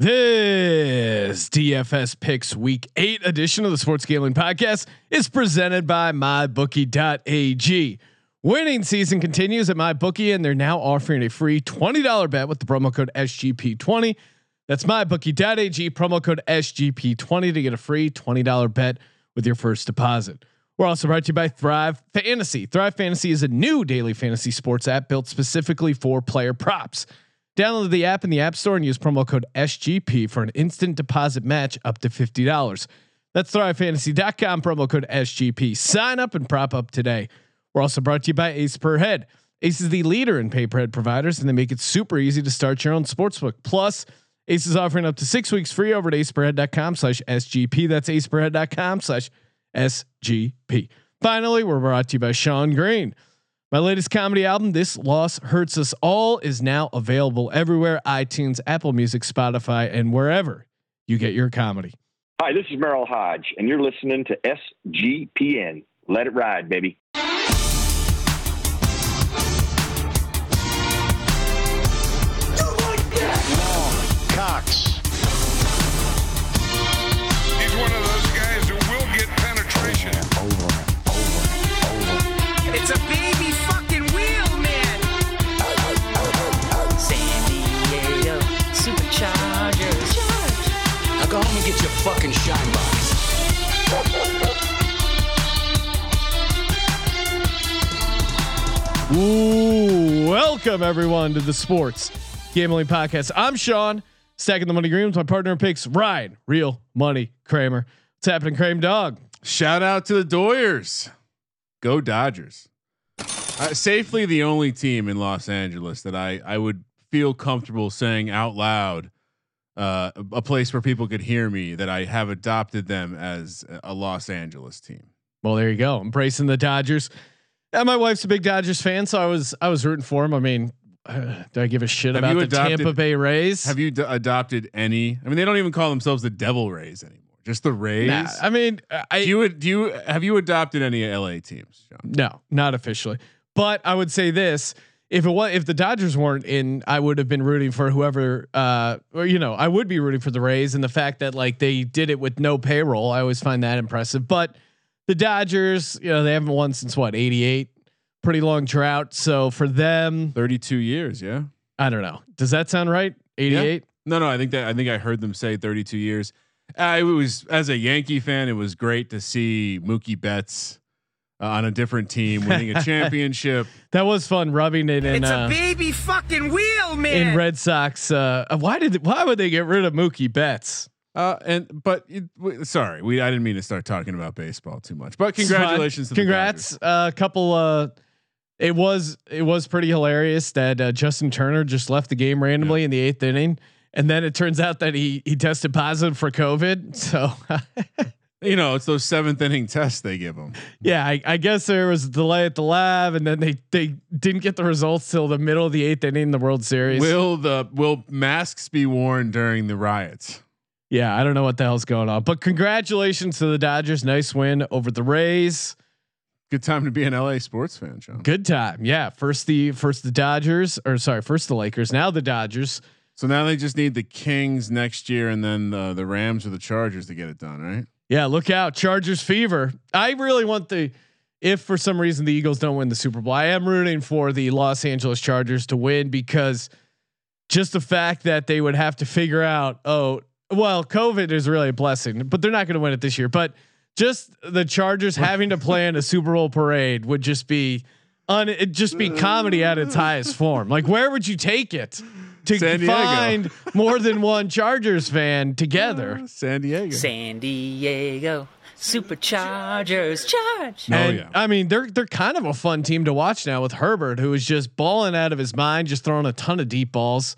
This DFS Picks Week 8 edition of the Sports Gambling Podcast is presented by MyBookie.ag. Winning season continues at MyBookie, and they're now offering a free $20 bet with the promo code SGP20. That's MyBookie.ag, promo code SGP20 to get a free $20 bet with your first deposit. We're also brought to you by Thrive Fantasy. Thrive Fantasy is a new daily fantasy sports app built specifically for player props. Download the app in the App Store and use promo code SGP for an instant deposit match up to $50. That's thrivefantasy.com, promo code SGP. Sign up and prop up today. We're also brought to you by Ace Per Head. Ace is the leader in pay per head providers, and they make it super easy to start your own sportsbook. Plus, Ace is offering up to six weeks free over at aceperhead.com slash SGP. That's aceperhead.com slash SGP. Finally, we're brought to you by Sean Green. My latest comedy album, This Loss Hurts Us All, is now available everywhere iTunes, Apple Music, Spotify, and wherever you get your comedy. Hi, this is Merril Hoge, and you're listening to SGPN. Let it ride, baby. Get your fucking shine box. Ooh, welcome everyone to the Sports Gambling Podcast. I'm Sean, stacking the money green with my partner in picks, Ryan, real money Kramer. What's happening, Kramer Dog? Shout out to the Doyers. Go Dodgers. Uh, safely the only team in Los Angeles that I I would feel comfortable saying out loud. Uh, a place where people could hear me that I have adopted them as a Los Angeles team. Well, there you go. Embracing the Dodgers. Yeah, my wife's a big Dodgers fan, so I was I was rooting for him. I mean, uh, do I give a shit Have about the adopted- Tampa Bay Rays? Have you d- adopted any? I mean, they don't even call themselves the Devil Rays anymore. Just the Rays. Nah, I mean, I do you do you have you adopted any LA teams? John? No, not officially. But I would say this: if it was, if the Dodgers weren't in, I would have been rooting for whoever. Uh, or you know, I would be rooting for the Rays, and the fact that like they did it with no payroll, I always find that impressive. But the Dodgers, you know, they haven't won since what '88, pretty long drought. So for them, Thirty-two years. Yeah. I don't know. Does that sound right? '88. No, no, I think that I think I heard them say 32 years. Uh, it was as a Yankee fan, it was great to see Mookie Betts uh, on a different team winning a championship. That was fun rubbing it in It's uh, a baby fucking wheel, man. in Red Sox. Uh, why did why would they get rid of Mookie Betts? Uh, and but it, w- sorry, we I didn't mean to start talking about baseball too much. But congratulations to Congrats. Dodgers. A couple uh it was it was pretty hilarious that uh, Justin Turner just left the game randomly in the 8th inning and then it turns out that he he tested positive for COVID. So You know, it's those seventh inning tests they give them. yeah, I, I guess there was a delay at the lab and then they they didn't get the results till the middle of the 8th inning in the World Series. Will the will masks be worn during the riots? yeah, I don't know what the hell's going on. But congratulations to the Dodgers. Nice win over the Rays. Good time to be an LA sports fan, John. Good time. Yeah, first the first the Dodgers or sorry, first the Lakers, now the Dodgers. So now they just need the Kings next year, and then uh, the Rams or the Chargers to get it done, right? Yeah, look out, Chargers fever. I really want the if for some reason the Eagles don't win the Super Bowl, I am rooting for the Los Angeles Chargers to win because just the fact that they would have to figure out, oh, well, COVID is really a blessing, but they're not going to win it this year. But just the Chargers having to play in a Super Bowl parade would just be un it just be comedy at its highest form. Like where would you take it? To find more than one Chargers fan together. San Diego. San Diego Superchargers. Charge. Oh, and yeah. I mean, they're they're kind of a fun team to watch now with Herbert, who is just balling out of his mind, just throwing a ton of deep balls.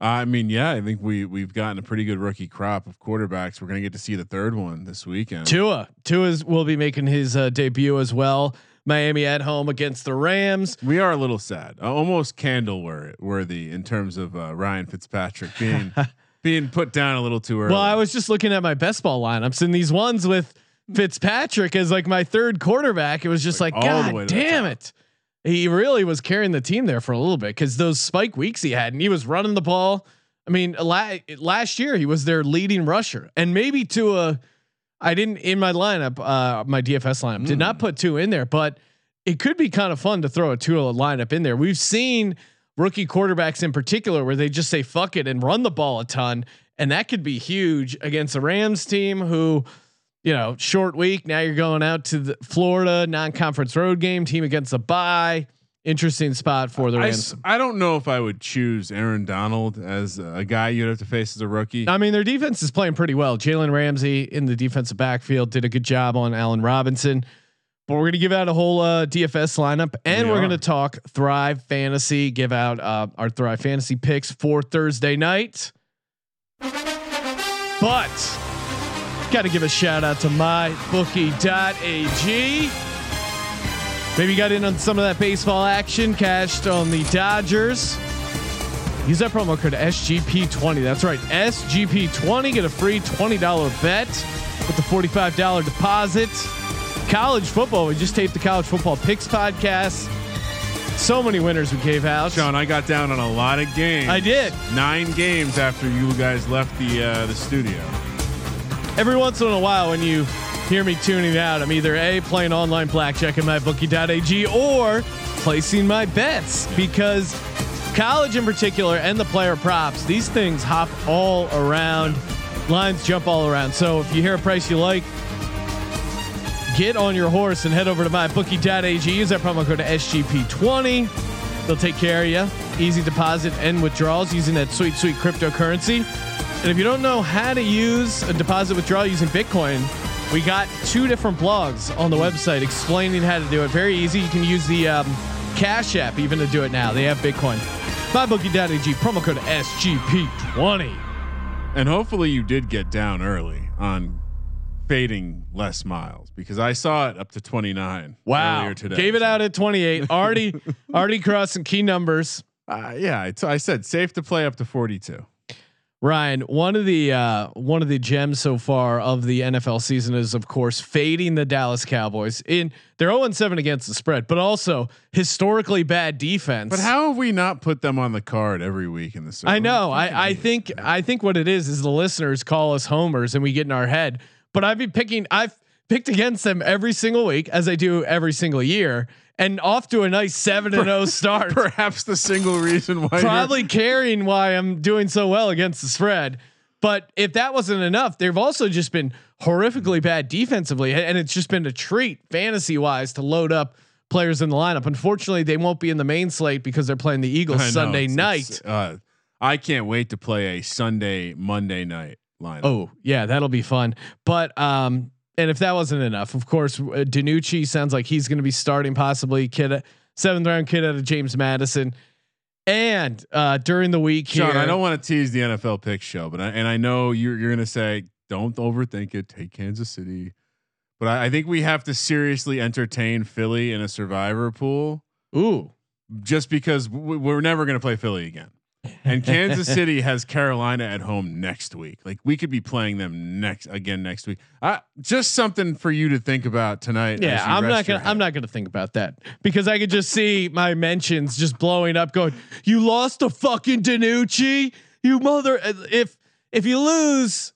I mean, yeah, I think we we've gotten a pretty good rookie crop of quarterbacks. We're gonna get to see the third one this weekend. Tua, Tua will be making his uh, debut as well. Miami at home against the Rams. We are a little sad, uh, almost candle wor- worthy in terms of uh, Ryan Fitzpatrick being being put down a little too early. Well, I was just looking at my best ball lineups and these ones with Fitzpatrick as like my third quarterback. It was just like, Like God way to the damn it. He really was carrying the team there for a little bit because those spike weeks he had, and he was running the ball I mean, la- last year he was their leading rusher, and maybe to a. I didn't in my lineup, uh, my DFS lineup, did not put Tua in there, but it could be kind of fun to throw a Tua lineup in there. We've seen rookie quarterbacks in particular where they just say fuck it and run the ball a ton, and that could be huge against the Rams team who. You know, short week. Now you're going out to the Florida non-conference road game team against a bye. Interesting spot for the I, Rams. s- I don't know if I would choose Aaron Donald as a guy you'd have to face as a rookie. I mean, their defense is playing pretty well. Jalen Ramsey in the defensive backfield did a good job on Allen Robinson. But we're gonna give out a whole uh, DFS lineup, and We are gonna talk Thrive Fantasy. Give out uh, our Thrive Fantasy picks for Thursday night. But got to give a shout out to mybookie.ag. Maybe you got in on some of that baseball action, cashed on the Dodgers. Use that promo code SGP20. That's right, SGP20. Get a free $20 bet with the $45 deposit. College football. We just taped the college football picks podcast. So many winners we gave out. Sean, I got down on a lot of games. I did. nine games after you guys left the uh, the studio. Every once in a while, when you hear me tuning out, I'm either A, playing online blackjack at mybookie.ag or placing my bets because college in particular and the player props, these things hop all around. Lines jump all around. So if you hear a price you like, get on your horse and head over to mybookie.ag. Use that promo code SGP20. They'll take care of you. Easy deposit and withdrawals using that sweet, sweet cryptocurrency. And if you don't know how to use a deposit withdrawal using Bitcoin, we got two different blogs on the website explaining how to do it. Very easy. You can use the um, Cash App even to do it now. They have Bitcoin. MyBookie.ag promo code SGP20. And hopefully you did get down early on fading Les Miles because I saw it up to 29 Wow. earlier today. Gave it out at 28. Already, already crossing key numbers. Uh, yeah, I, t- I said safe to play up to 42. Ryan, one of the uh, one of the gems so far of the NFL season is, of course, fading the Dallas Cowboys. In they're 0 7 against the spread, but also historically bad defense. But how have we not put them on the card every week in the I know. I, I think I think what it is is the listeners call us homers and we get in our head. But I've been picking. I've picked against them every single week, as I do every single year, and off to a nice seven and zero start. perhaps the single reason why Probably carrying why I'm doing so well against the spread. But if that wasn't enough, they've also just been horrifically bad defensively, and it's just been a treat fantasy wise to load up players in the lineup. Unfortunately, they won't be in the main slate because they're playing the Eagles know, Sunday it's- night. it's, uh, I can't wait to play a Sunday Monday night lineup. Oh yeah, that'll be fun. But um, and if that wasn't enough, of course, uh, DiNucci sounds like he's going to be starting possibly kid seventh round kid out of James Madison. And uh, during the week here, Sean, I don't want to tease the NFL pick show, but I, and I know you're you're gonna say don't overthink it. Take Kansas City, but I, I think we have to seriously entertain Philly in a survivor pool, ooh, just because w- we're never gonna play Philly again. And Kansas City has Carolina at home next week. Like we could be playing them next again next week. Uh, just something for you to think about tonight. yeah, I'm not gonna I'm not gonna think about that because I could just see my mentions just blowing up. Going, you lost to fucking DiNucci, you mother. If if you lose,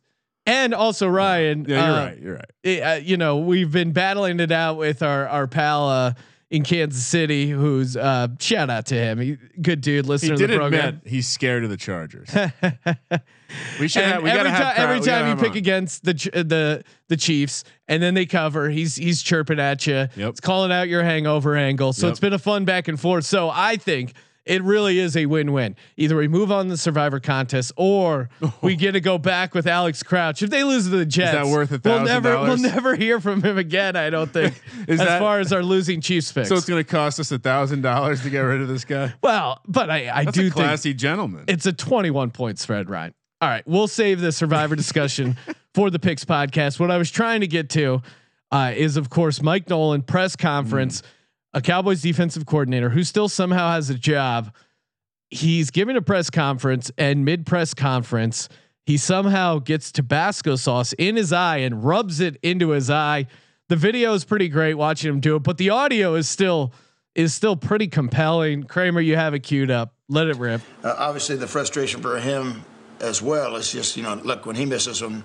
and also Ryan, Yeah, you're uh, right. You're right. it, uh, you know, we've been battling it out with our our pal uh, in Kansas City, who's uh, shout out to him, he, good dude, He listener to did the program. he's scared of the Chargers. we should have. We every Crow- every time you pick on. against the the the Chiefs, and then they cover, he's he's chirping at you. Yep. It's calling out your hangover angle. So Yep. it's been a fun back and forth. So I think. It really is a win-win. Either we move on the Survivor contest, or we get to go back with Alex Crouch. If they lose to the Jets, is that worth a we'll never we'll never hear from him again. I don't think. Is as that- far as our losing Chiefs picks. So it's going to cost us a thousand dollars to get rid of this guy. well, but I I That's do a think classy gentleman. it's a 21 point spread, Ryan. All right, we'll save the survivor discussion for the picks podcast. What I was trying to get to uh, is, of course, Mike Nolan press conference, a Cowboys defensive coordinator who still somehow has a job. He's giving a press conference, and mid press conference, he somehow gets Tabasco sauce in his eye and rubs it into his eye. The video is pretty great watching him do it, but the audio is still is still pretty compelling. Kramer, you have it queued up. Let it rip. Uh, obviously, the frustration for him as well. is just you know, look when he misses them,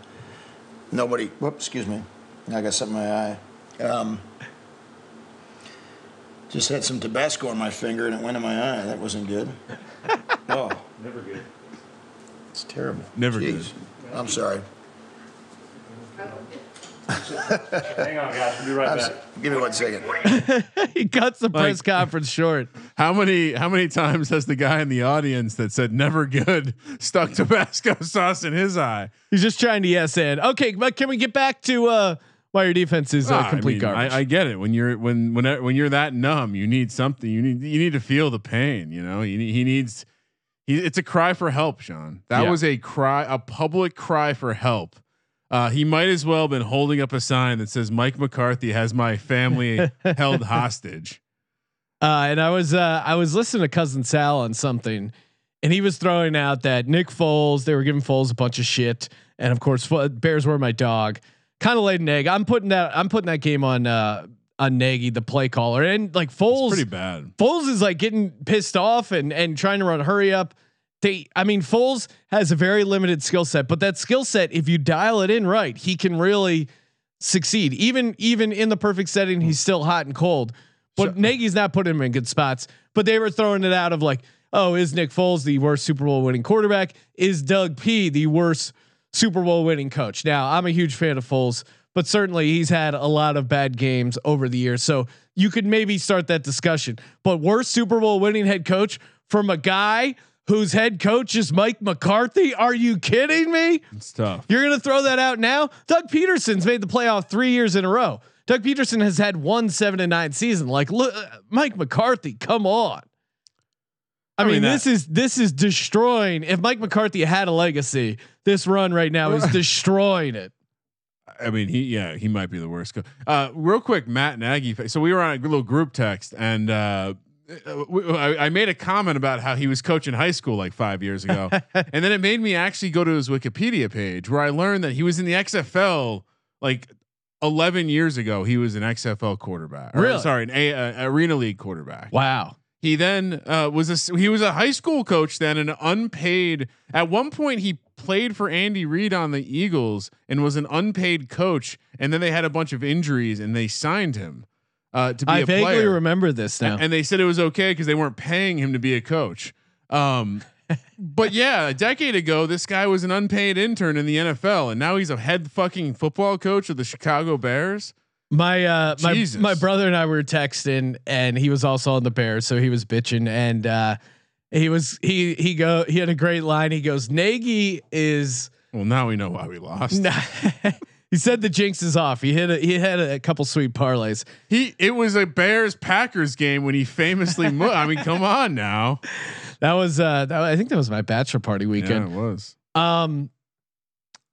nobody. Whoop, excuse me, I got something in my eye. Um, just had some Tabasco on my finger and it went in my eye. That wasn't good. Oh, never good. It's terrible. Never Jeez. I'm sorry. Hang on, guys. We'll be right back. give me one second. he cuts the press conference short. How many how many times has the guy in the audience that said never good stuck Tabasco sauce in his eye? He's just trying to yes and okay, but can we get back to uh why your defense is uh, Ah, complete I mean, garbage? I, I get it. When you're when when when you're that numb, you need something. You need you need to feel the pain. You know, you need, he needs. He, it's a cry for help, Sean. That Yeah. was a cry, a public cry for help. Uh, he might as well have been holding up a sign that says Mike McCarthy has my family held hostage. Uh, and I was uh, I was listening to cousin Sal on something, and he was throwing out that Nick Foles. They were giving Foles a bunch of shit, and of course, Bears were my dog. Kind of laid an egg. I'm putting that. I'm putting that game on uh, on Nagy, the play caller, and like Foles. Pretty bad. Foles is like getting pissed off and and trying to run hurry up. They, I mean, Foles has a very limited skill set, but that skill set, if you dial it in right, he can really succeed. Even even in the perfect setting, he's still hot and cold. But Nagy's not putting him in good spots. But they were throwing it out of like, oh, is Nick Foles the worst Super Bowl winning quarterback? Is Doug P the worst Super Bowl winning coach? Now, I'm a huge fan of Foles, but certainly he's had a lot of bad games over the years. So you could maybe start that discussion. But worst Super Bowl winning head coach from a guy whose head coach is Mike McCarthy? Are you kidding me? It's tough. You're going to throw that out now? Doug Pederson's made the playoff three years in a row. Doug Pederson has had one seven and nine season. Like, look, uh, Mike McCarthy, come on. I, I mean, mean, this is this is destroying. If Mike McCarthy had a legacy, this run right now is destroying it. I mean, he yeah, he might be the worst. Uh, real quick, Matt Nagy. So we were on a little group text, and uh, I, I made a comment about how he was coaching high school like five years ago, and then it made me actually go to his Wikipedia page where I learned that he was in the XFL like 11 years ago. He was an XFL quarterback. Or, Really? Sorry, an a, uh, arena league quarterback. Wow. He then uh, was a he was a high school coach then an unpaid. At one point, he played for Andy Reid on the Eagles and was an unpaid coach. And then they had a bunch of injuries and they signed him uh, to be I a vaguely player. remember this now. And they said it was okay because they weren't paying him to be a coach. Um, but yeah, a decade ago, this guy was an unpaid intern in the NFL, and now he's a head fucking football coach of the Chicago Bears. My uh my Jesus. my brother and I were texting and he was also on the Bears, so he was bitching and uh he was he he go he had a great line. He goes, Nagy is Well, now we know why we lost. he said the jinx is off. He hit a, he had a couple sweet parlays. He it was a Bears Packers game when he famously moved. I mean, come on now. That was uh that, I think that was my bachelor party Yeah, weekend. it was. Um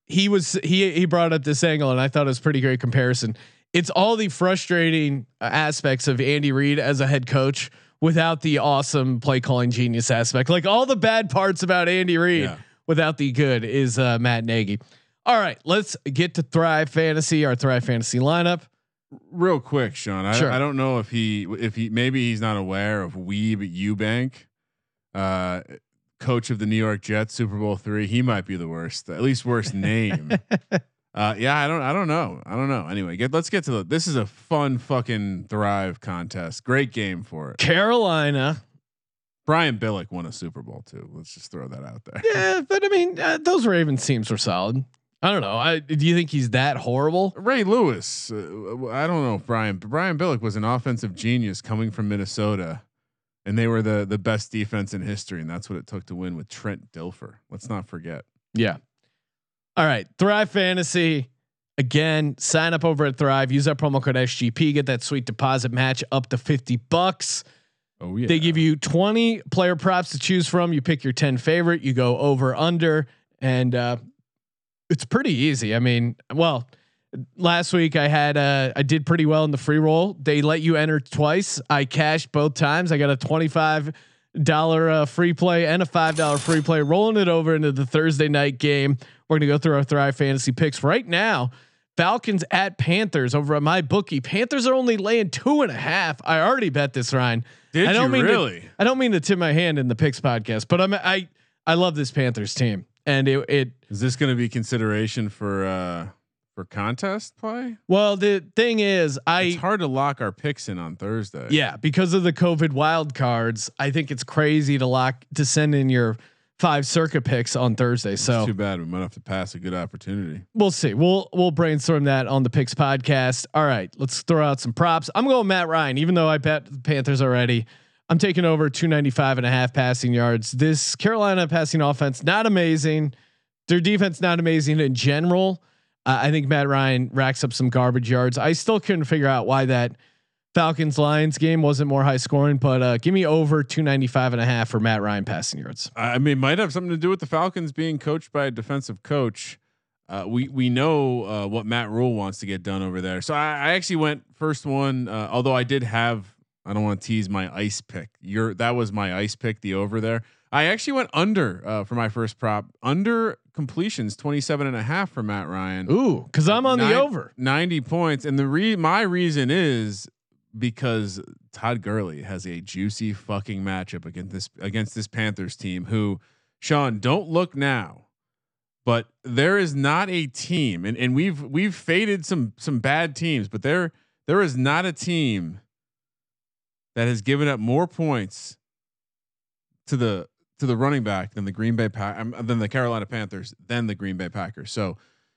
he was he he brought up this angle and I thought it was pretty great comparison. It's all the frustrating aspects of Andy Reid as a head coach without the awesome play calling genius aspect. Like all the bad parts about Andy Reid Yeah. without the good is uh, Matt Nagy. All right, let's get to Thrive Fantasy, our Thrive Fantasy lineup. Real quick, Sean. I, Sure. I don't know if he if he maybe he's not aware of Weeb Ewbank, uh, coach of the New York Jets, Super Bowl three. He might be the worst, at least worst name. Uh, yeah, I don't, I don't know, I don't know. Anyway, get let's get to the. This is a fun fucking Thrive contest. Great game for it. Carolina. Brian Billick won a Super Bowl too. Let's just throw that out there. Yeah, but I mean, uh, those Ravens teams were solid. I don't know. I do you think he's that horrible? Ray Lewis. Uh, I don't know if Brian Brian Billick was an offensive genius coming from Minnesota, and they were the the best defense in history, and that's what it took to win with Trent Dilfer. Let's not forget. Yeah. All right. Thrive Fantasy. Again, sign up over at Thrive. Use that promo code SGP. Get that sweet deposit match up to 50 bucks. Oh yeah, They give you 20 player props to choose from. You pick your 10 favorite, you go over, under, and uh, it's pretty easy. I mean, well, last week I had uh, I did pretty well in the free roll. They let you enter twice. I cashed both times. I got a $25 uh, free play and a $5 free play, rolling it over into the Thursday night game. We're going to go through our Thrive fantasy picks right now. Falcons at Panthers over at my bookie. Panthers are only laying two and a half. I already bet this, Ryan. Did I don't you mean really? To, I don't mean to tip my hand in the picks podcast, but I'm I I love this Panthers team. and it it Is this going to be consideration for uh for contest play? well the thing is I It's hard to lock our picks in on Thursday. Yeah, because of the COVID wild cards, I think it's crazy to lock to send in your five circuit picks on Thursday. So it's So too bad we might have to pass a good opportunity. we'll see. We'll we'll brainstorm that on the picks podcast. All right, let's throw out some props. I'm going Matt Ryan, even though I bet the Panthers already. I'm taking over 295 and a half passing yards. This Carolina passing offense not amazing. Their defense not amazing in general. I think Matt Ryan racks up some garbage yards. I still couldn't figure out why that Falcons Lions game wasn't more high scoring, but uh, give me over 295 and a half for Matt Ryan passing yards. I mean, might have something to do with the Falcons being coached by a defensive coach. Uh, we we know uh, what Matt Rhule wants to get done over there. So I, I actually went first one, uh, although I did have. I don't want to tease my ice pick. Your that was my ice pick, the over there. I actually went under uh, for my first prop. Under completions, 27 and a half for Matt Ryan. Ooh, because I'm on the over. 90 points. And the re my reason is because Todd Gurley has a juicy fucking matchup against this against this Panthers team who Sean, don't look now. But there is not a team and, and we've we've faded some some bad teams, but there there is not a team that has given up more points to the to the running back than the Green Bay Pack um, than the Carolina Panthers than the Green Bay Packers. So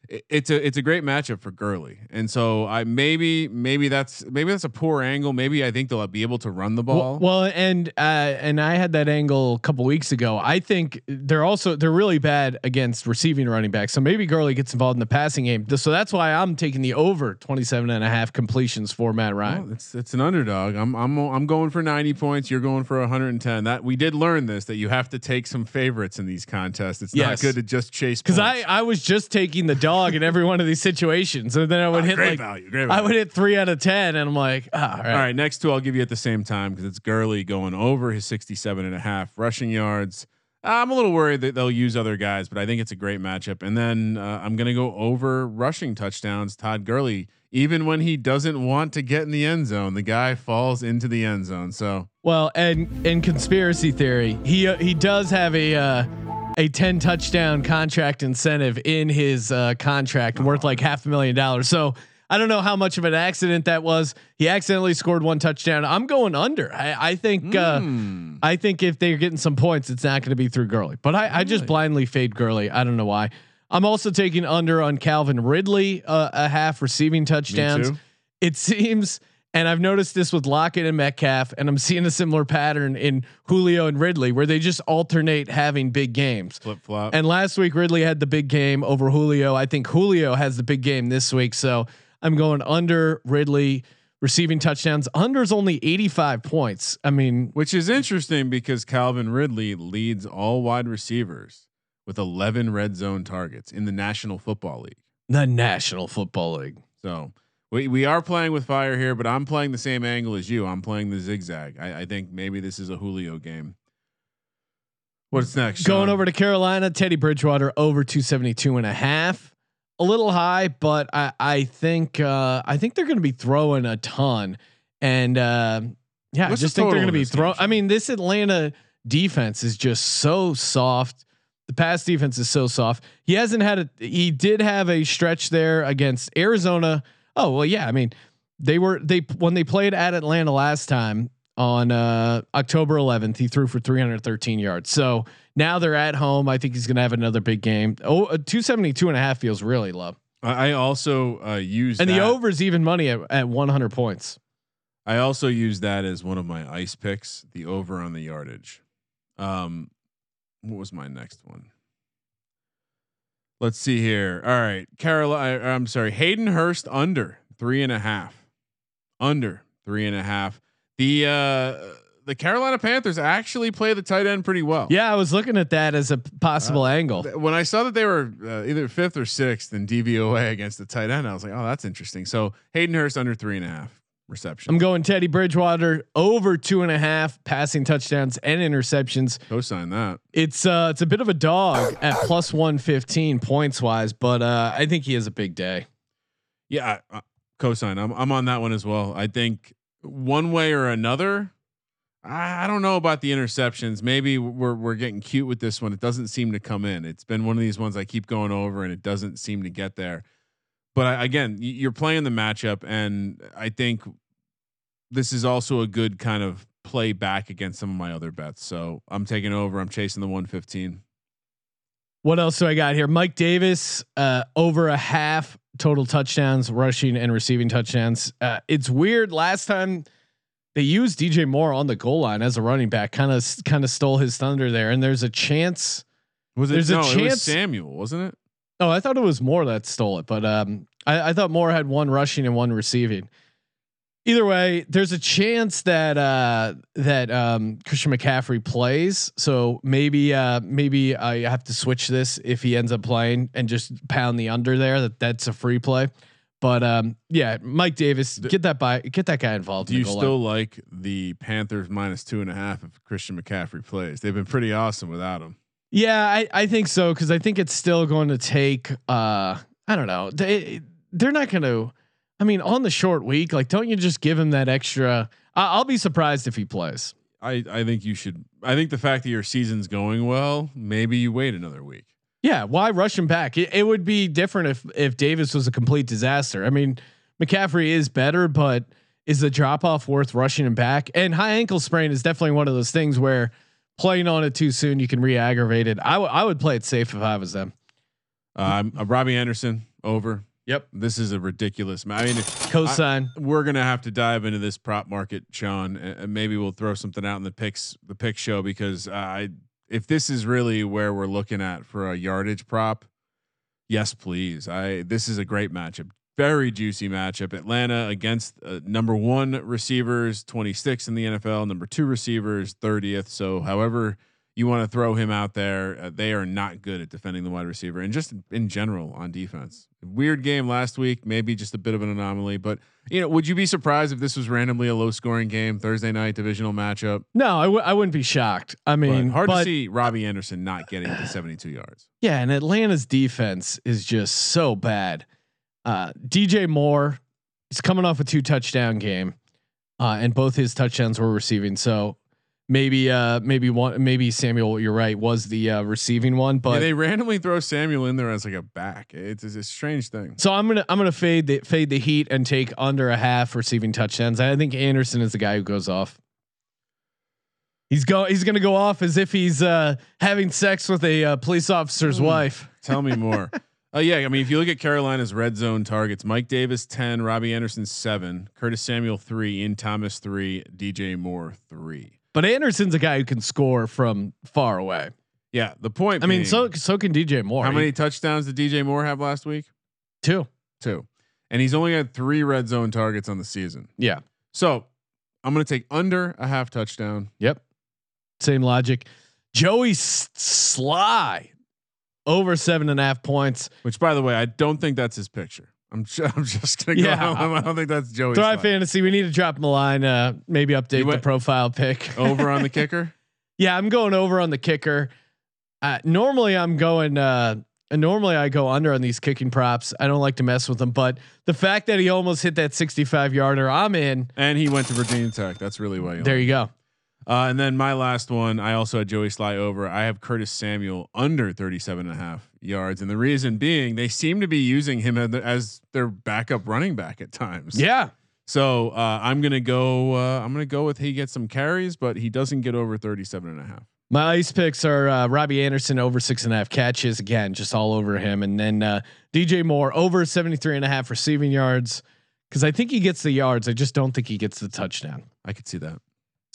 it's a it's a great matchup for Gurley, and so I maybe maybe that's maybe that's a poor angle. Maybe I think they'll be able to run the ball. Well, well, and uh, and I had that angle a couple weeks ago. I think they're also they're really bad against receiving running backs. So maybe Gurley gets involved in the passing game. So that's why I'm taking the over 27 and a half completions for Matt Ryan. Well, it's it's an underdog. I'm I'm I'm going for 90 points. You're going for 110. That we did learn this that you have to take some favorites in these contests. It's Yes. not good to just chase. Because I. I was just taking the dog in every one of these situations, and then I would Oh, hit like value, great I would hit three out of ten, and I'm like, ah, all right. All right, next two I'll give you at the same time because it's Gurley going over his 67 and a half rushing yards. I'm a little worried that they'll use other guys, but I think it's a great matchup. And then uh, I'm going to go over rushing touchdowns. Todd Gurley, even when he doesn't want to get in the end zone, the guy falls into the end zone. So Well, and in conspiracy theory, he uh, he does have a uh, a ten touchdown contract incentive in his uh, contract worth like half a million dollars. So I don't know how much of an accident that was. He accidentally scored one touchdown. I'm going under. I, I think uh, Hmm. I think if they're getting some points, it's not going to be through Gurley. But I, I just blindly fade Gurley. I don't know why. I'm also taking under on Calvin Ridley uh, a half receiving touchdowns. It seems, and I've noticed this with Lockett and Metcalf, and I'm seeing a similar pattern in Julio and Ridley, where they just alternate having big games. flip flop. And last week Ridley had the big game over Julio. I think Julio has the big game this week, so I'm going under Ridley receiving touchdowns. Under's only 85 points. I mean, which is interesting because Calvin Ridley leads all wide receivers with 11 red zone targets in the National Football League. the National Football League. So we, we are playing with fire here, but I'm playing the same angle as you. I'm playing the zigzag. I, I think maybe this is a Julio game. What's next? Going over to Carolina, Teddy Bridgewater over 272 and a half. A little high, but I, I think uh, I think they're going to be throwing a ton, and uh, yeah, What's I just the think they're going to be this game, throw. I mean, this Atlanta defense is just so soft. The pass defense is so soft. He hasn't had a. He did have a stretch there against Arizona. Oh well, yeah. I mean, they were they when they played at Atlanta last time on uh, October 11th. He threw for 313 yards. So now they're at home. I think he's going to have another big game. Oh, uh, 272 and a half feels really low. I also uh, use And the that- over is even money at, at 100 points. I also use that as one of my ice picks, the over on the yardage. Um, what was my next one? Let's see here. All right, Carolina. I'm sorry, Hayden Hurst under three and a half, under three and a half. The uh, the Carolina Panthers actually play the tight end pretty well. Yeah, I was looking at that as a possible angle. Th- When I saw that they were uh, either fifth or sixth in DVOA against the tight end, I was like, oh, that's interesting. So Hayden Hurst under three and a half receptions. I'm going Teddy Bridgewater over two and a half passing touchdowns and interceptions. Co-sign that. It's uh it's a bit of a dog at plus 115 points wise, but uh I think he has a big day. Yeah, uh, cosign. I'm I'm on that one as well. I think one way or another, I I don't know about the interceptions. Maybe we're we're getting cute with this one. It doesn't seem to come in. It's been one of these ones I keep going over and it doesn't seem to get there. But I, again, you're playing the matchup, and I think this is also a good kind of play back against some of my other bets. So I'm taking over. I'm chasing the 115. What else do I got here? Mike Davis, uh, over a half total touchdowns, rushing and receiving touchdowns. Uh, it's weird. Last time they used DJ Moore on the goal line as a running back, kind of kind of stole his thunder there. And there's a chance. Was it? There's a no, it was chance- Samuel, wasn't it? Oh, I thought it was Moore that stole it, but um, I, I thought Moore had one rushing and one receiving. Either way, there's a chance that uh, that um, Christian McCaffrey plays. So maybe uh, maybe I have to switch this if he ends up playing and just pound the under there. That that's a free play. But um, yeah, Mike Davis, get that by get that guy involved. Do in you still line. like the Panthers minus two and a half if Christian McCaffrey plays? They've been pretty awesome without him. Yeah, I, I think so because I think it's still going to take. Uh, I don't know. They they're not going to. I mean, on the short week, like, don't you just give him that extra? I, I'll be surprised if he plays. I, I think you should. I think the fact that your season's going well, maybe you wait another week. Yeah, why rush him back? It, it would be different if if Davis was a complete disaster. I mean, McCaffrey is better, but is the drop off worth rushing him back? And high ankle sprain is definitely one of those things where playing on it too soon you can re-aggravate it. I, w- I would play it safe if I was them. Um, uh, Robbie Anderson over. Yep. This is a ridiculous. I mean, Cosign. we're gonna have to dive into this prop market, Sean, and and maybe we'll throw something out in the picks, the pick show, because uh, I, if this is really where we're looking at for a yardage prop, yes, please. I this is a great matchup, very juicy matchup. Atlanta against uh, number one receivers, twenty six in the NFL, number two receivers, thirtieth. So, however you want to throw him out there, uh, they are not good at defending the wide receiver and just in general on defense. Weird game last week, maybe just a bit of an anomaly, but you know, would you be surprised if this was randomly a low scoring game Thursday night divisional matchup? No, I w- I wouldn't be shocked. I But mean, hard but- to see Robbie Anderson not getting to 72 yards. Yeah, and Atlanta's defense is just so bad. Uh, DJ Moore is coming off a two touchdown game, uh, and both his touchdowns were receiving. So maybe, uh, maybe one, maybe Samuel, you're right, was the uh, receiving one. Yeah, But they randomly throw Samuel in there as like a back. It's, it's a strange thing. so I'm gonna I'm gonna fade the fade the Heat and take under a half receiving touchdowns. I think Anderson is the guy who goes off. He's go he's gonna go off as if he's uh, having sex with a uh, police officer's wife. Tell me more. Uh, yeah, I mean, if you look at Carolina's red zone targets, Mike Davis ten, Robbie Anderson seven, Curtis Samuel three, Ian Thomas three, DJ Moore three. But Anderson's a guy who can score from far away. Yeah, the point. I mean, so so can DJ Moore. how many touchdowns did DJ Moore have last week? two? Two, and he's only had three red zone targets on the season. Yeah. So I'm going to take under a half touchdown. Yep. Same logic. Joey Slye over seven and a half points. Which, by the way, I don't think that's his picture. I'm ju- I'm just gonna. Yeah. on- I don't think that's Joey. Thrive fantasy. We need to drop him a line. Uh, maybe update the profile pick. over on the kicker. yeah, I'm going over on the kicker. Uh, normally, I'm going. Uh, normally, I go under on these kicking props. I don't like to mess with them, but the fact that he almost hit that 65 yarder, I'm in. And he went to Virginia Tech. That's really why. There you go. Uh, and then my last one, I also had Joey Slye over. I have Curtis Samuel under 37 and a half yards. And the reason being, they seem to be using him as, their backup running back at times. Yeah. So uh, I'm going to go, uh, I'm going to go with he gets some carries, but he doesn't get over 37 and a half. My ice picks are uh, Robbie Anderson over six and a half catches again, just all over him, and then uh, DJ Moore over 73 and a half receiving yards because I think he gets the yards. I just don't think he gets the touchdown. I could see that.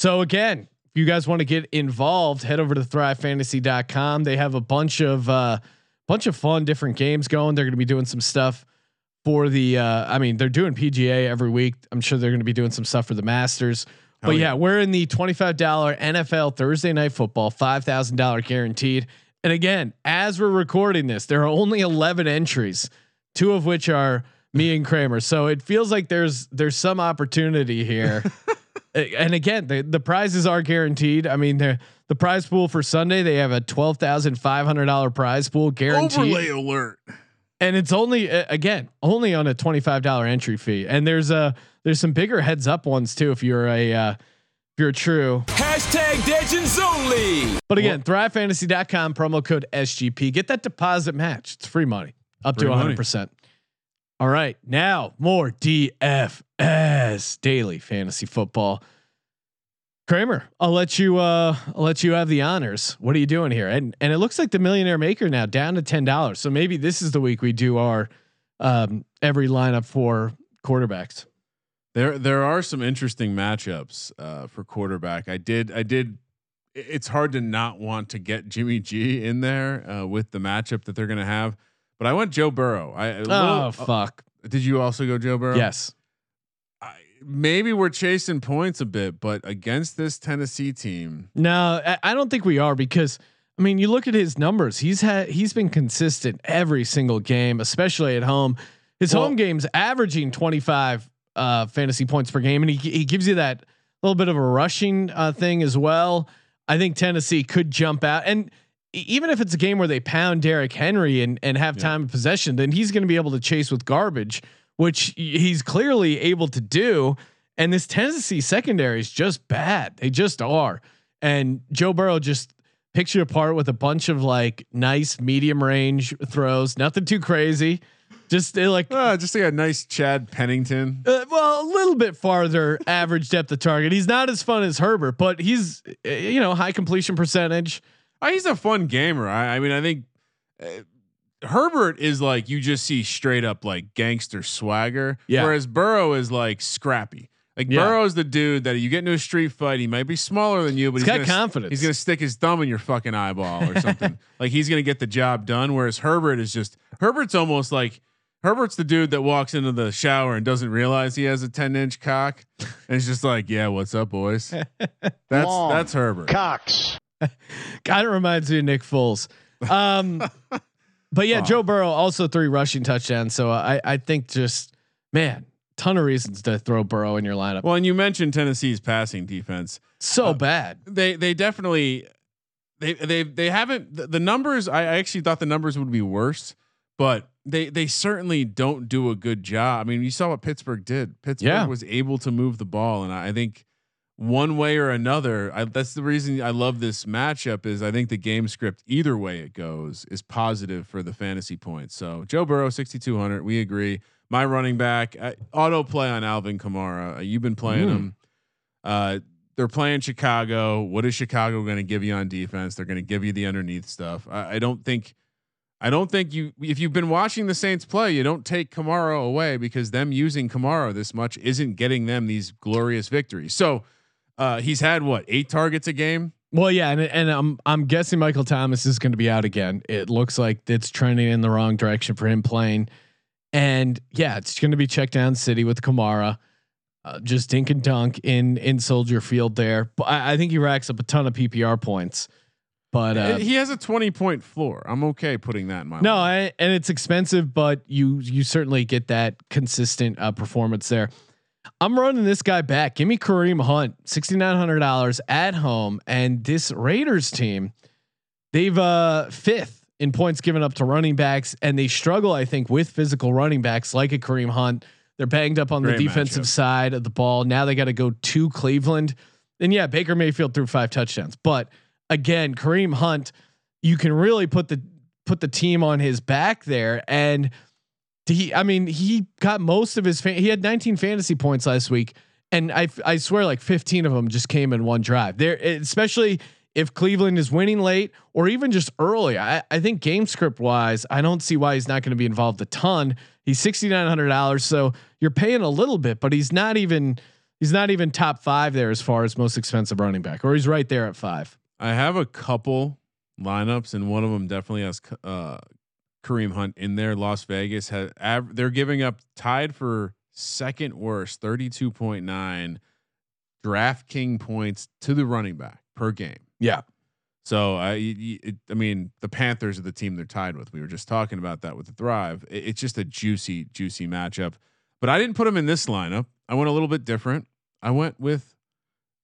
So again, if you guys want to get involved, head over to thrivefantasy.com. They have a bunch of uh, bunch of fun different games going. They're going to be doing some stuff for the. Uh, I mean, they're doing PGA every week. I'm sure they're going to be doing some stuff for the Masters. But yeah. yeah. we're in the twenty-five dollar NFL Thursday Night Football, five thousand dollar guaranteed. And again, as we're recording this, there are only eleven entries, two of which are me and Kramer. So it feels like there's there's some opportunity here. A- and again, the the prizes are guaranteed. I mean, the the prize pool for Sunday they have a twelve thousand five hundred dollar prize pool guaranteed, Overlay alert. and it's only uh, again only on a twenty five dollar entry fee. And there's a there's some bigger heads up ones too. If you're a uh, if you're true. Hashtag Legends only. But again, thrivefantasy.com promo code SGP. Get that deposit match. It's free money up Free to 100%. All right. Now, more DFS daily fantasy football. Kramer, I'll let you uh I'll let you have the honors. What are you doing here? And and it looks like the millionaire maker now down to $10. So maybe this is the week we do our um every lineup for quarterbacks. There there are some interesting matchups uh, for quarterback. I did I did. It's hard to not want to get Jimmy G in there uh, with the matchup that they're going to have. But I went Joe Burrow. I a little- Oh fuck. did you also go Joe Burrow? Yes. I, maybe we're chasing points a bit, but against this Tennessee team, No, I, I don't think we are because I mean, you look at his numbers. He's had he's been consistent every single game, especially at home. His Well- home games averaging 25 uh, fantasy points per game, and he he gives you that little bit of a rushing uh, thing as well. I think Tennessee could jump out, and even if it's a game where they pound Derrick Henry and and have Yeah. time of possession, then he's going to be able to chase with garbage, which he's clearly able to do. And this Tennessee secondary is just bad. They just are. And Joe Burrow just picks you apart with a bunch of like nice medium range throws, nothing too crazy. Just like uh, just like a nice Chad Pennington. uh, well, a little bit farther average depth of target. He's not as fun as Herbert, but he's uh, you know high completion percentage. Uh, he's a fun gamer. I, I mean, I think uh, Herbert is like you just see straight up like gangster swagger, Yeah. whereas Burrow is like scrappy. Like Yeah. Burrow's the dude that you get into a street fight, he might be smaller than you, but He's he's, got gonna, confidence. He's gonna stick his thumb in your fucking eyeball or something. like he's gonna get the job done. Whereas Herbert is just Herbert's almost like Herbert's the dude that walks into the shower and doesn't realize he has a 10 inch cock. And he's just like, yeah, what's up, boys? That's that's Herbert. Cox. Kind of reminds me of Nick Foles. Um, but yeah, Oh. Joe Burrow also three rushing touchdowns. So I I think just man, ton of reasons to throw Burrow in your lineup. Well, and you mentioned Tennessee's passing defense. so uh, bad. they they definitely they they they haven't the, the numbers I actually thought the numbers would be worse but they they certainly don't do a good job. I mean, you saw what Pittsburgh did. Pittsburgh Yeah. was able to move the ball and I, I think one way or another, I, that's the reason I love this matchup is I think the game script either way it goes is positive for the fantasy points. So, Joe Burrow 6200, we agree. My running back, uh, auto play on Alvin Kamara. Uh, you've been playing Mm. him. Uh, they're playing Chicago. What is Chicago going to give you on defense? They're going to give you the underneath stuff. I, I don't think, I don't think you. If you've been watching the Saints play, you don't take Kamara away because them using Kamara this much isn't getting them these glorious victories. So uh, he's had what eight targets a game. Well, yeah, and and I'm I'm guessing Michael Thomas is going to be out again. It looks like it's trending in the wrong direction for him playing, and yeah, it's going to be check down city with Kamara, uh, just dink and dunk in in Soldier Field there. But I, I think he racks up a ton of PPR points. But uh, he has a twenty point floor. I'm okay putting that in my no. I, and it's expensive, but you you certainly get that consistent uh, performance there. I'm running this guy back. Give me Kareem Hunt, sixty nine hundred dollars at home, and this Raiders team, they've uh fifth in points given up to running backs, and they struggle, I think, with physical running backs like a Kareem Hunt. They're banged up on Great the defensive matchup. side of the ball. Now they got to go to Cleveland, and yeah, Baker Mayfield threw five touchdowns, but again, Kareem Hunt, you can really put the put the team on his back there and he I mean he got most of his fa- he had 19 fantasy points last week and I I swear like 15 of them just came in one drive. There especially if Cleveland is winning late or even just early. I I think game script wise, I don't see why he's not going to be involved a ton. He's $6900 so you're paying a little bit but he's not even he's not even top 5 there as far as most expensive running back or he's right there at 5. I have a couple lineups, and one of them definitely has uh, Kareem Hunt in there. Las Vegas has av- they're giving up tied for second worst, thirty two point nine draft king points to the running back per game. Yeah. So I, y- y- it, I mean, the Panthers are the team they're tied with. We were just talking about that with the Thrive. It- it's just a juicy, juicy matchup. But I didn't put him in this lineup. I went a little bit different. I went with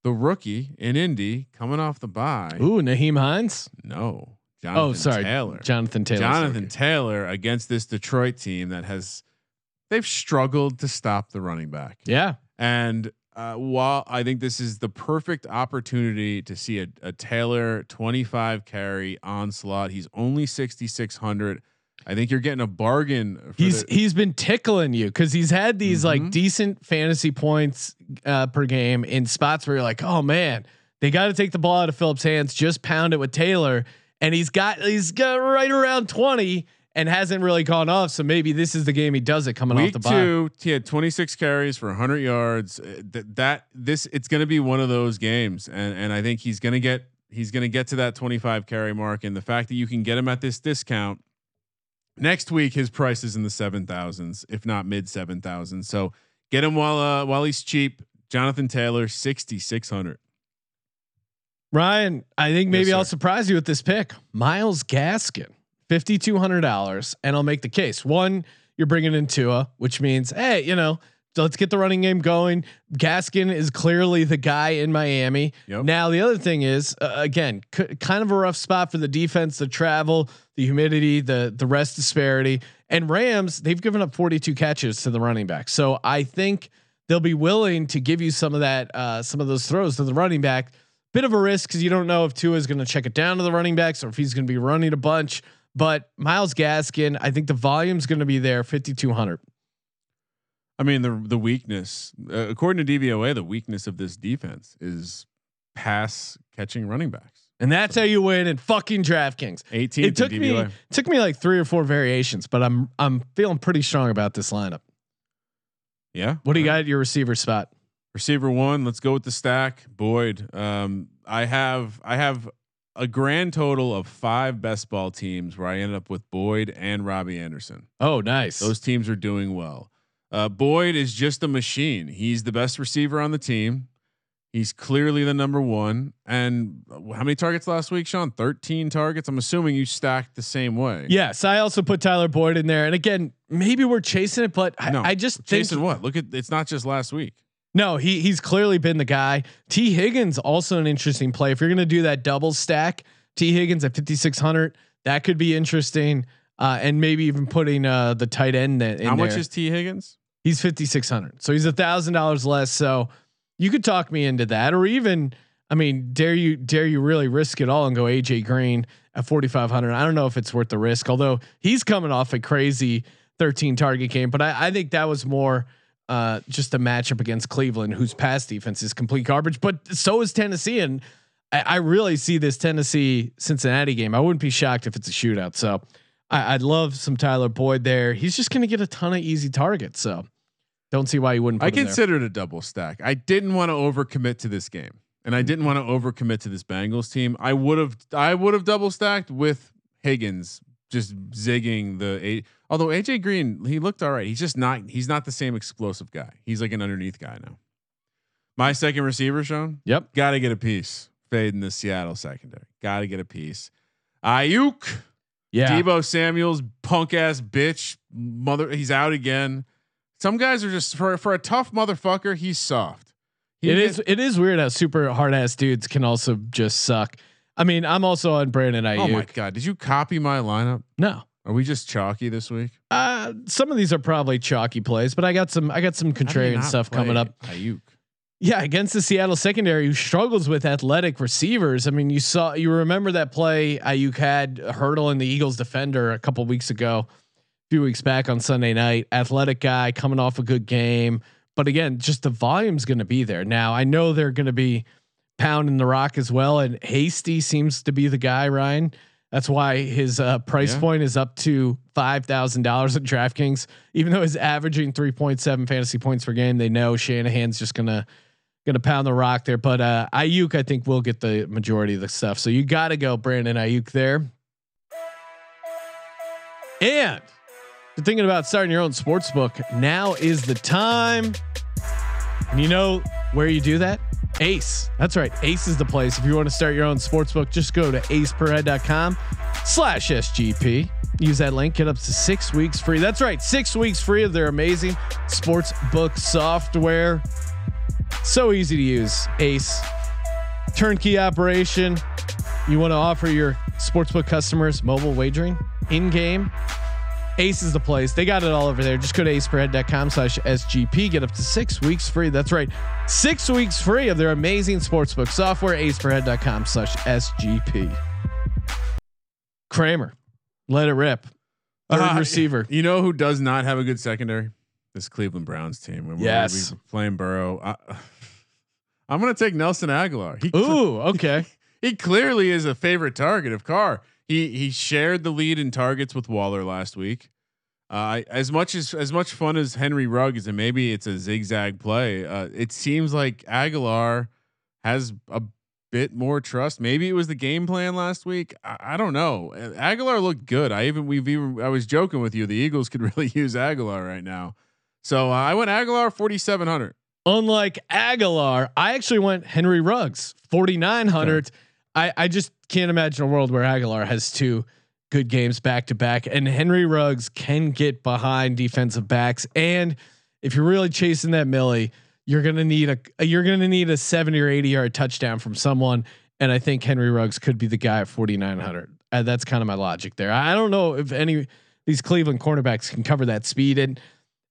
the rookie in Indy coming off the bye. Ooh, Nyheim Hines? No, Jonathan Oh, sorry, Taylor. Jonathan Taylor. Jonathan Taylor against this Detroit team that has they've struggled to stop the running back. Yeah. And uh, while I think this is the perfect opportunity to see a, a Taylor 25 carry onslaught, he's only 6,600. I think you're getting a bargain. for He's the- he's been tickling you because he's had these like Mhm. decent fantasy points uh, per game in spots where you're like, oh man, they got to take the ball out of Phillips' hands, just pound it with Taylor, and he's got he's got right around twenty and hasn't really gone off. So maybe this is the game he does it coming off week the bye. two. He had 26 carries for 100 yards. Uh, Th- that this it's going to be one of those games, and and I think he's going to get he's going to get to that 25 carry mark. And the fact that you can get him at this discount next week, his price is in the seven thousands, if not mid seven thousands. So get him while uh, while he's cheap. Jonathan Taylor, 6600. Ryan, I think maybe Yes, I'll surprise you with this pick. Myles Gaskin, fifty two hundred dollars, and I'll make the case. One, you're bringing in Tua, which means, hey, you know, let's get the running game going. Gaskin is clearly the guy in Miami. Yep. Now the other thing is, uh, again, c- kind of a rough spot for the defense, the travel, the humidity, the the rest disparity, and Rams. They've given up forty two catches to the running back, so I think they'll be willing to give you some of that, uh, some of those throws to the running back bit of a risk because you don't know if Tua is going to check it down to the running backs or if he's going to be running a bunch. But Myles Gaskin, I think the volume's going to be there, fifty two hundred. I mean the the weakness, uh, according to DVOA, the weakness of this defense is pass catching running backs. And that's how you win in fucking DraftKings. 18 It took me it took me like three or four variations, but I'm I'm feeling pretty strong about this lineup. Yeah. What do you right. got at your receiver spot? Receiver one, let's go with the stack. Boyd. Um, I have I have a grand total of five best ball teams where I ended up with Boyd and Robbie Anderson. Oh, nice. Those teams are doing well. Uh, Boyd is just a machine. He's the best receiver on the team. He's clearly the number one. And how many targets last week, Sean? 13 targets. I'm assuming you stacked the same way. yes, I also put Tyler Boyd in there. And again, maybe we're chasing it, but I, No, I just think what? Look at it's not just last week. No, he he's clearly been the guy. Tee Higgins also an interesting play. If you're going to do that double stack, Tee Higgins at 5600, that could be interesting. Uh, and maybe even putting uh, the tight end in How much there. is Tee Higgins? he's 5600. So he's a thousand dollars less. So you could talk me into that, or even I mean, dare you dare you really risk it all and go AJ Green at 4500? I don't know if it's worth the risk. Although he's coming off a crazy 13 target game, but I, I think that was more uh, just a matchup against Cleveland, whose pass defense is complete garbage. But so is Tennessee, and I, I really see this Tennessee Cincinnati game. I wouldn't be shocked if it's a shootout. So I, I'd love some Tyler Boyd there. He's just going to get a ton of easy targets. So don't see why you wouldn't. Put I considered a double stack. I didn't want to overcommit to this game, and I didn't want to overcommit to this Bengals team. I would have, I would have double stacked with Higgins just zigging the eight. Although AJ Green, he looked all right. He's just not. He's not the same explosive guy. He's like an underneath guy now. My second receiver, Sean. Yep. Got to get a piece. Fade in the Seattle secondary. Got to get a piece. Aiyuk. Yeah. Deebo Samuel's punk ass bitch mother. He's out again. Some guys are just for for a tough motherfucker. He's soft. He It is. It is weird how super hard ass dudes can also just suck. I mean, I'm also on Brandon Aiyuk. Oh my god! Did you copy my lineup? No. Are we just chalky this week? Uh, some of these are probably chalky plays, but I got some. I got some How do you contrarian stuff coming up. Aiyuk. Yeah, against the Seattle secondary, who struggles with athletic receivers. I mean, you saw, you remember that play Aiyuk had hurdling the Eagles defender a couple weeks ago, a few weeks back on Sunday night. Athletic guy coming off a good game, but again, just the volume's going to be there. Now, I know they're going to be pounding the rock as well, and Hasty seems to be the guy. Ryan, that's why his uh, price Yeah. point is up to five thousand dollars at DraftKings. Even though he's averaging three point seven fantasy points per game, they know Shanahan's just gonna gonna pound the rock there. But uh, Aiyuk, I think, will get the majority of the stuff. So you got to go Brandon Aiyuk there. And if you're thinking about starting your own sports book, now is the time. And you know where you do that? Ace. That's right. Ace is the place. If you want to start your own sports book, just go to aceperhead.com slash SGP. Use that link, get up to six weeks free. That's right. Six weeks free of their amazing sports book software. So easy to use. Ace. Turnkey operation. You want to offer your sportsbook customers mobile wagering in game Ace is the place. They got it all over there. Just go to aceperhead.com slash SGP. Get up to six weeks free. That's right. Six weeks free of their amazing sportsbook software. Aceperhead.com slash SGP. Kramer, let it rip. Third Uh, receiver. You know who does not have a good secondary? This Cleveland Browns team. When we're- Yes. we playing Burrow. I, I'm going to take Nelson Agholor. He Ooh, okay. he clearly is a favorite target of Carr. He he shared the lead in targets with Waller last week. Uh, as much as as much fun as Henry Rugg is, and maybe it's a zigzag play. Uh, it seems like Agholor has a bit more trust. Maybe it was the game plan last week. I, I don't know. Agholor looked good. I even we've even I was joking with you. The Eagles could really use Agholor right now. So uh, I went Agholor forty seven hundred. Unlike Agholor, I actually went Henry Ruggs, 4,900. I, I just can't imagine a world where Agholor has two good games back to back. And Henry Ruggs can get behind defensive backs. And if you're really chasing that Millie, you're gonna need a you're gonna need a 70 or 80 yard touchdown from someone. And I think Henry Ruggs could be the guy at 4,900. Uh, that's kind of my logic there. I don't know if any these Cleveland cornerbacks can cover that speed and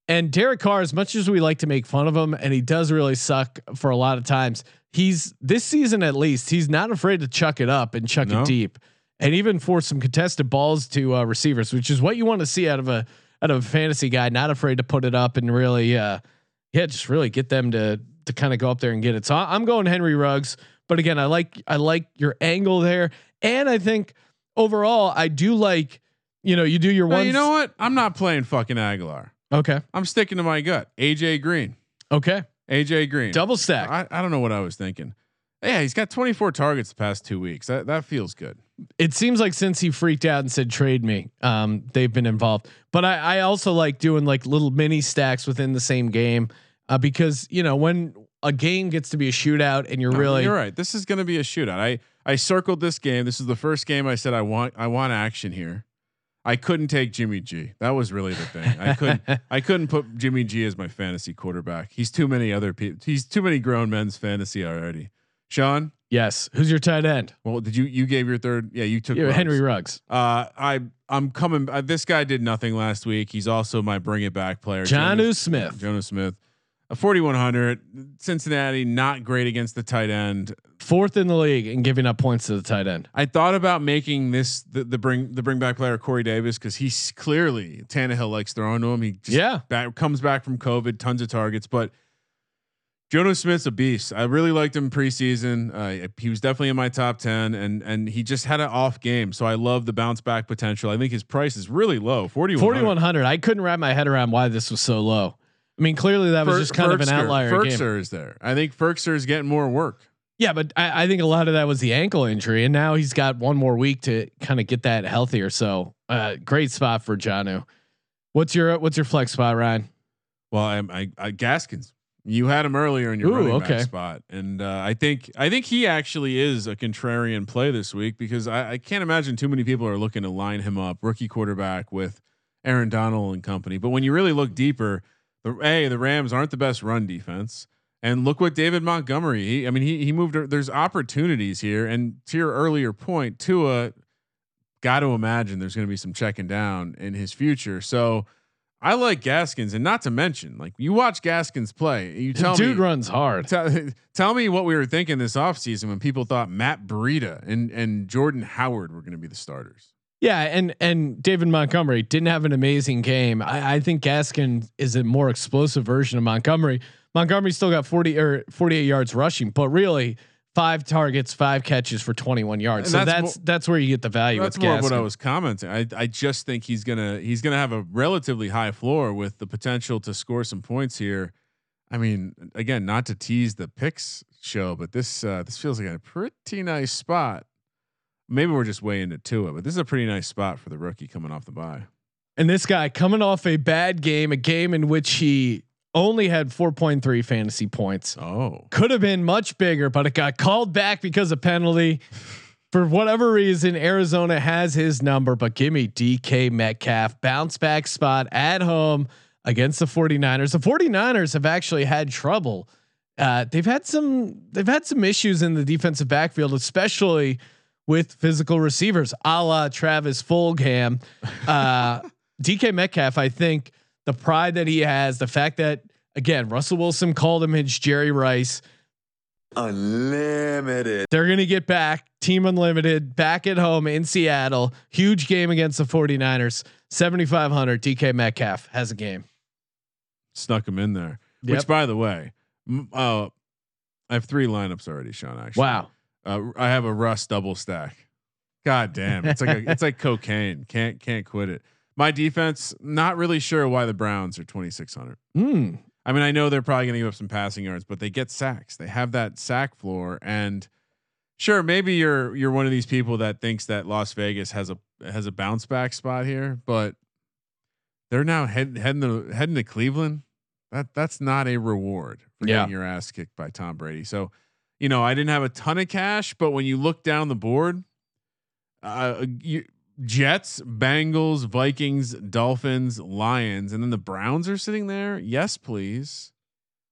and Derek Carr, as much as we like to make fun of him, and he does really suck for a lot of times, he's this season at least, he's not afraid to chuck it up and chuck No. it deep, and even force some contested balls to uh, receivers, which is what you want to see out of a out of a fantasy guy. Not afraid to put it up and really, uh, yeah, just really get them to to kind of go up there and get it. So I'm going Henry Ruggs, but again, I like I like your angle there, and I think overall I do like. You know, you do your Well, one. you know what? I'm not playing fucking Agholor. Okay. I'm sticking to my gut. AJ Green. Okay. AJ Green. Double stack. I, I don't know what I was thinking. Yeah, he's got 24 targets the past two weeks. That that feels good. it seems like since he freaked out and said trade me, um, they've been involved. But I, I also like doing like little mini stacks within the same game uh, because you know when a game gets to be a shootout and you're No, really you're right. This is going to be a shootout. I I circled this game. This is the first game I said I want I want action here. I couldn't take Jimmy G. That was really the thing. I couldn't I couldn't put Jimmy G as my fantasy quarterback. He's too many other people. He's too many grown men's fantasy already. Sean, yes. Who's your tight end? well, did you you gave your third? Yeah, you took Yeah, Ruggs. Henry Ruggs. Uh, I I'm coming. Uh, this guy did nothing last week. He's also my bring it back player. John Jonnu- Smith. Jonnu Smith. A 4100 Cincinnati not great against the tight end. Fourth in the league and giving up points to the tight end. I thought about making this the, the bring the bring back player Corey Davis because he's clearly Tannehill likes throwing to him. He just Yeah. back, comes back from COVID, tons of targets, but Jonnu Smith's a beast. I really liked him preseason. Uh, he was definitely in my top ten, and and he just had an off game. So I love the bounce back potential. I think his price is really low, forty 4100. I couldn't wrap my head around why this was so low. I mean, clearly that was just kind of an outlier game. Firkser is there. I think Firkser is getting more work. Yeah, but I, I think a lot of that was the ankle injury, and now he's got one more week to kind of get that healthier. So, uh, great spot for Jonnu. What's your What's your flex spot, Ryan? Well, I, I, I Gaskins. You had him earlier in your Ooh, running back spot, and uh, I think I think he actually is a contrarian play this week because I, I can't imagine too many people are looking to line him up, rookie quarterback with Aaron Donald and company. But when you really look deeper, the a the Rams aren't the best run defense, and look what David Montgomery. He, I mean, he he moved. There's opportunities here, and to your earlier point, Tua got to imagine there's going to be some checking down in his future. So. I like Gaskins, and not to mention, like you watch Gaskins play, you tell Dude me, runs hard. tell, tell me what we were thinking this offseason when people thought Matt Breida and and Jordan Howard were going to be the starters. Yeah, and and David Montgomery didn't have an amazing game. I, I think Gaskin is a more explosive version of Montgomery. Montgomery still got forty or forty eight yards rushing, but really five targets, five catches for twenty one yards. And So that's that's that's where you get the value. That's with more what I was commenting. I I just think he's gonna he's gonna have a relatively high floor with the potential to score some points here. I mean, again, not to tease the picks show, but this uh, this feels like a pretty nice spot. Maybe we're just way into Tua, but this is a pretty nice spot for the rookie coming off the bye. And this guy coming off a bad game, a game in which he only had 4.3 fantasy points. Oh, Could have been much bigger, but it got called back because of penalty. For whatever reason, Arizona has his number, but give me DK Metcalf bounce back spot at home against the 49ers. The 49ers have actually had trouble. Uh, they've had some they've had some issues in the defensive backfield, especially with physical receivers, a la Travis Fulgham. Uh, DK Metcalf, I think the pride that he has, the fact that again Russell Wilson called him his Jerry Rice. Unlimited. They're going to get back team unlimited back at home in Seattle. Huge game against the 49ers. 7,500 DK Metcalf has a game. Snuck him in there. Yep. Which, by the way, m- uh, I have three lineups already, Sean. Actually, Wow. Uh, I have a Russ double stack. God damn, it's like a, it's like cocaine. Can't can't quit it. My defense, not really sure why the Browns are twenty six hundred. Mm. I mean, I know they're probably going to give up some passing yards, but they get sacks. They have that sack floor, and sure, maybe you're you're one of these people that thinks that Las Vegas has a has a bounce back spot here, but they're now head, heading to heading to Cleveland. That that's not a reward for Yeah. getting your ass kicked by Tom Brady. So, you know, I didn't have a ton of cash, but when you look down the board, uh, you, Jets, Bengals, Vikings, Dolphins, Lions, and then the Browns are sitting there. Yes, please.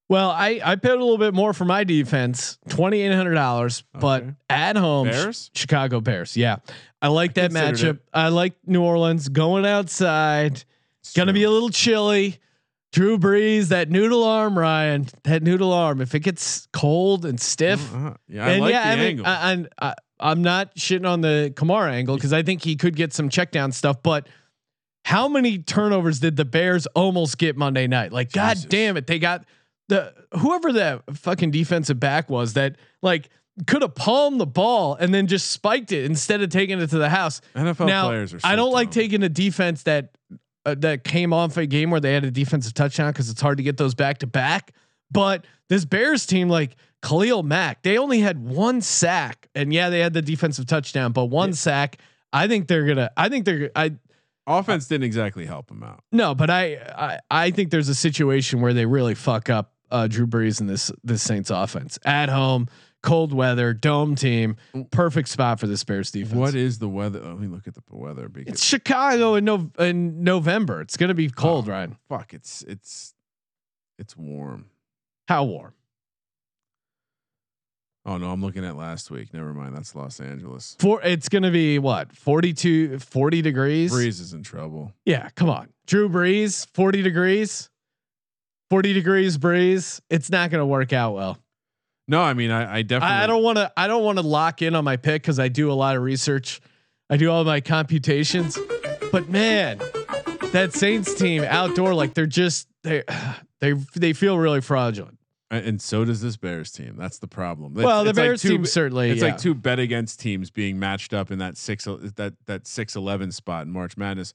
Well, I I paid a little bit more for my defense, twenty eight hundred dollars, but at home, Bears? Chicago Bears. Yeah, I like that considered matchup. it. I like New Orleans going outside. It's Gonna be a little chilly. Drew Brees, that noodle arm, Ryan, that noodle arm. If it gets cold and stiff, Uh-huh. Yeah, I like yeah, the I mean, angle. I, I'm I, I'm not shitting on the Kamara angle because I think he could get some check down stuff. But how many turnovers did the Bears almost get Monday night? Like, god damn it, they got the whoever that fucking defensive back was that like could have palmed the ball and then just spiked it instead of taking it to the house. NFL now, players are. I don't like taking a defense that uh, that came off a game where they had a defensive touchdown because it's hard to get those back to back. But this Bears team, like Khalil Mack, they only had one sack, and yeah, they had the defensive touchdown, but one sack. I think they're gonna. I think they're. I offense didn't exactly help him out. no, but I. I, I think there's a situation where they really fuck up uh, Drew Brees and this this Saints offense at home, cold weather, dome team, mm. perfect spot for the Bears defense. What is the weather? Let me look at the weather because It's Chicago in no in November. It's gonna be cold, Oh. Ryan. fuck, it's it's it's warm. How warm? Oh no, I'm looking at last week. Never mind, that's Los Angeles. For it's gonna be what 42, 40 degrees. Brees is in trouble. Yeah, come on, Drew Brees, forty degrees, forty degrees breeze. It's not gonna work out well. No, I mean I, I definitely. I, don't want to. I don't want to lock in on my pick because I do a lot of research. I do all my computations, but man, that Saints team outdoor, like they're just they they they feel really fraudulent. And and so does this Bears team. That's the problem. It's- well, the it's like Bears two- team certainly. It's yeah. like two bet against teams being matched up in that six that that six eleven spot in March Madness.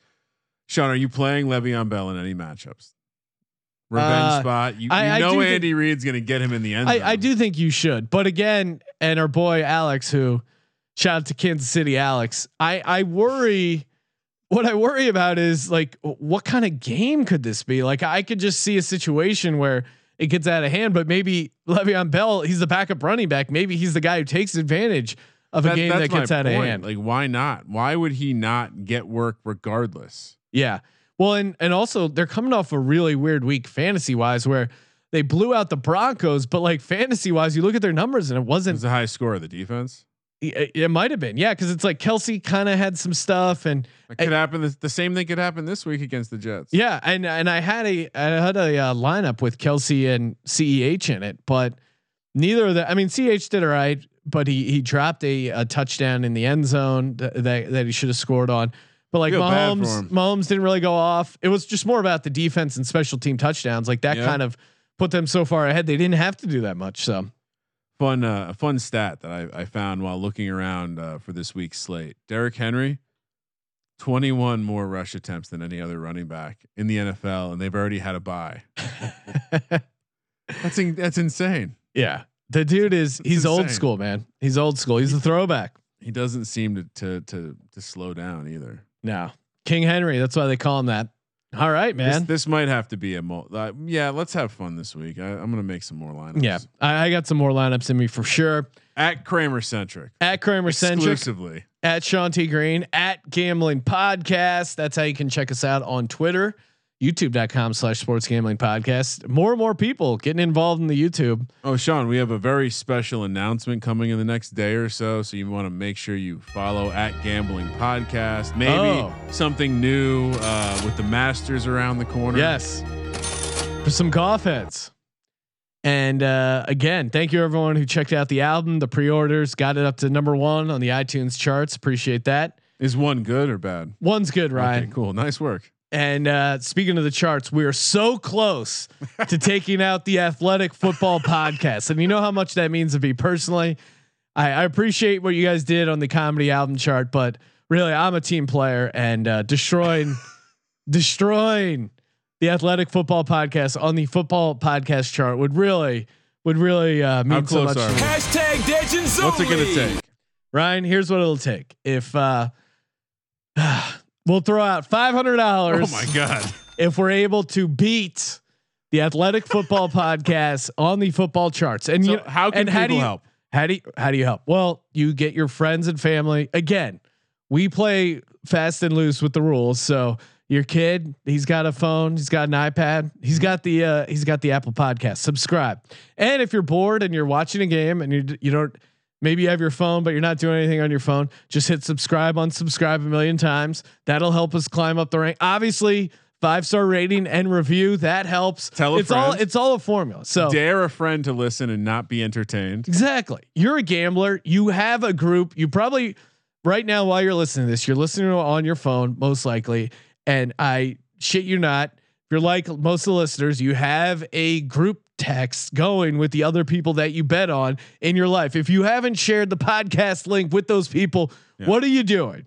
Sean, are you playing Le'Veon Bell in any matchups? Revenge Uh, spot. You, you I know think- Andy Reid's going to get him in the end. zone. I, I do think you should, but again, and our boy Alex, who shout out to Kansas City, Alex. I I worry. What I worry about is like, what kind of game could this be? Like, I could just see a situation where it gets out of hand, but maybe Le'Veon Bell, he's the backup running back. Maybe he's the guy who takes advantage of a game that gets out of hand. Like, why not? Why would he not get work regardless? Yeah. Well, and and also they're coming off a really weird week fantasy wise where they blew out the Broncos, but like fantasy wise, you look at their numbers and it It wasn't was the high score of the defense. It, it might have been, yeah, because it's like Kelce kind of had some stuff, and It could happen. The, the same thing could happen this week against the Jets. yeah, and and I had a I had a uh, lineup with Kelce and Ceh in it, but neither of the. I mean, Ceh did all right, but he he dropped a, a touchdown in the end zone that, that he should have scored on. But like Mahomes. Mahomes didn't really go off. It was just more about the defense and special team touchdowns. Like that Yeah. kind of put them so far ahead. They didn't have to do that much. So Fun, uh, fun stat that I, I found while looking around uh, for this week's slate. Derrick Henry, 21 more rush attempts than any other running back in the NFL, and they've already had a bye. That's in, that's insane. yeah, the dude is he's old school, man. He's old school. He's a throwback. He doesn't seem to to to, to slow down either. No, King Henry. That's why they call him that. All right, man. this might have to be a mul- uh, yeah. Let's have fun this week. I, I'm gonna make some more lineups. yeah, I, I got some more lineups in me for sure. at Kramer centric At Kramer Centric, exclusively. at Sean T Green, at Gambling Podcast. That's how you can check us out on Twitter. youtube.com slash sports gambling podcast. More and more people getting involved in the YouTube. Oh, Sean, we have a very special announcement coming in the next day or so. So you want to make sure you follow at Gambling Podcast. Maybe Oh. something new uh, with the Masters around the corner. Yes. For some golf heads. And uh, again, thank you everyone who checked out the album, the pre-orders, got it up to number one on the iTunes charts. Appreciate that. Is one good or bad? One's good, Ryan. Okay, cool. Nice work. And uh, speaking of the charts, we are so close to taking out the athletic football podcast. And you know how much that means to me personally. I, I appreciate what you guys did on the comedy album chart, but really, I'm a team player and uh, destroying, destroying the athletic football podcast on the football podcast chart would really, would really uh, mean so much. are to we? Hashtag Legends What's it gonna take? Ryan, here's what it'll take. If uh, we'll throw out five hundred dollars Oh my god. if we're able to beat the athletic football podcast on the football charts. And So you, how can and how do people you, help? How do you, how do you help? Well, you get your friends and family. Again, we play fast and loose with the rules. So your kid, he's got a phone, he's got an iPad, he's got the uh, he's got the Apple Podcast. Subscribe. And if you're bored and you're watching a game and you you don't maybe you have your phone but you're not doing anything on your phone, just hit subscribe, unsubscribe a million times. That'll help us climb up the rank. Obviously, five star rating and review that helps. Tell a it's all it's all a formula. So Dare a friend to listen and not be entertained. Exactly. You're a gambler. You have a group. You probably right now while you're listening to this, you're listening on your phone, most likely. And I shit you not. If you're like most of the listeners, you have a group text going with the other people that you bet on in your life. If you haven't shared the podcast link with those people, what are you doing?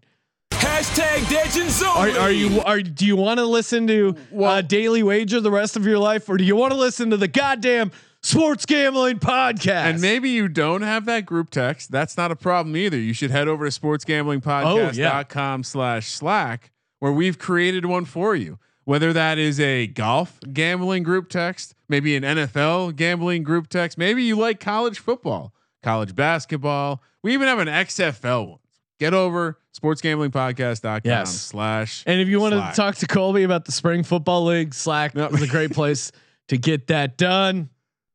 Hashtag Legends Are, are you are do you want to listen to uh, Daily Wager the rest of your life, or do you want to listen to the goddamn sports gambling podcast? And maybe you don't have that group text. That's not a problem either. You should head over to sportsgamblingpodcast.com slash slack where we've created one for you. Whether that is a golf gambling group text, maybe an NFL gambling group text, maybe you like college football, college basketball. We even have an XFL one. Get over sportsgamblingpodcast.com Yes. slash. And if you want to talk to Colby about the spring football league, Slack No. is a great place to get that done.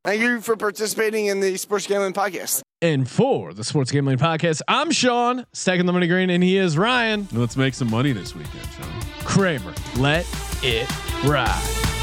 Thank you for participating in the Sports Gambling Podcast. And for the Sports Gambling Podcast, I'm Sean, stacking the money green, and he is Ryan Let's make some money this weekend, Sean. Kramer. Let it ride.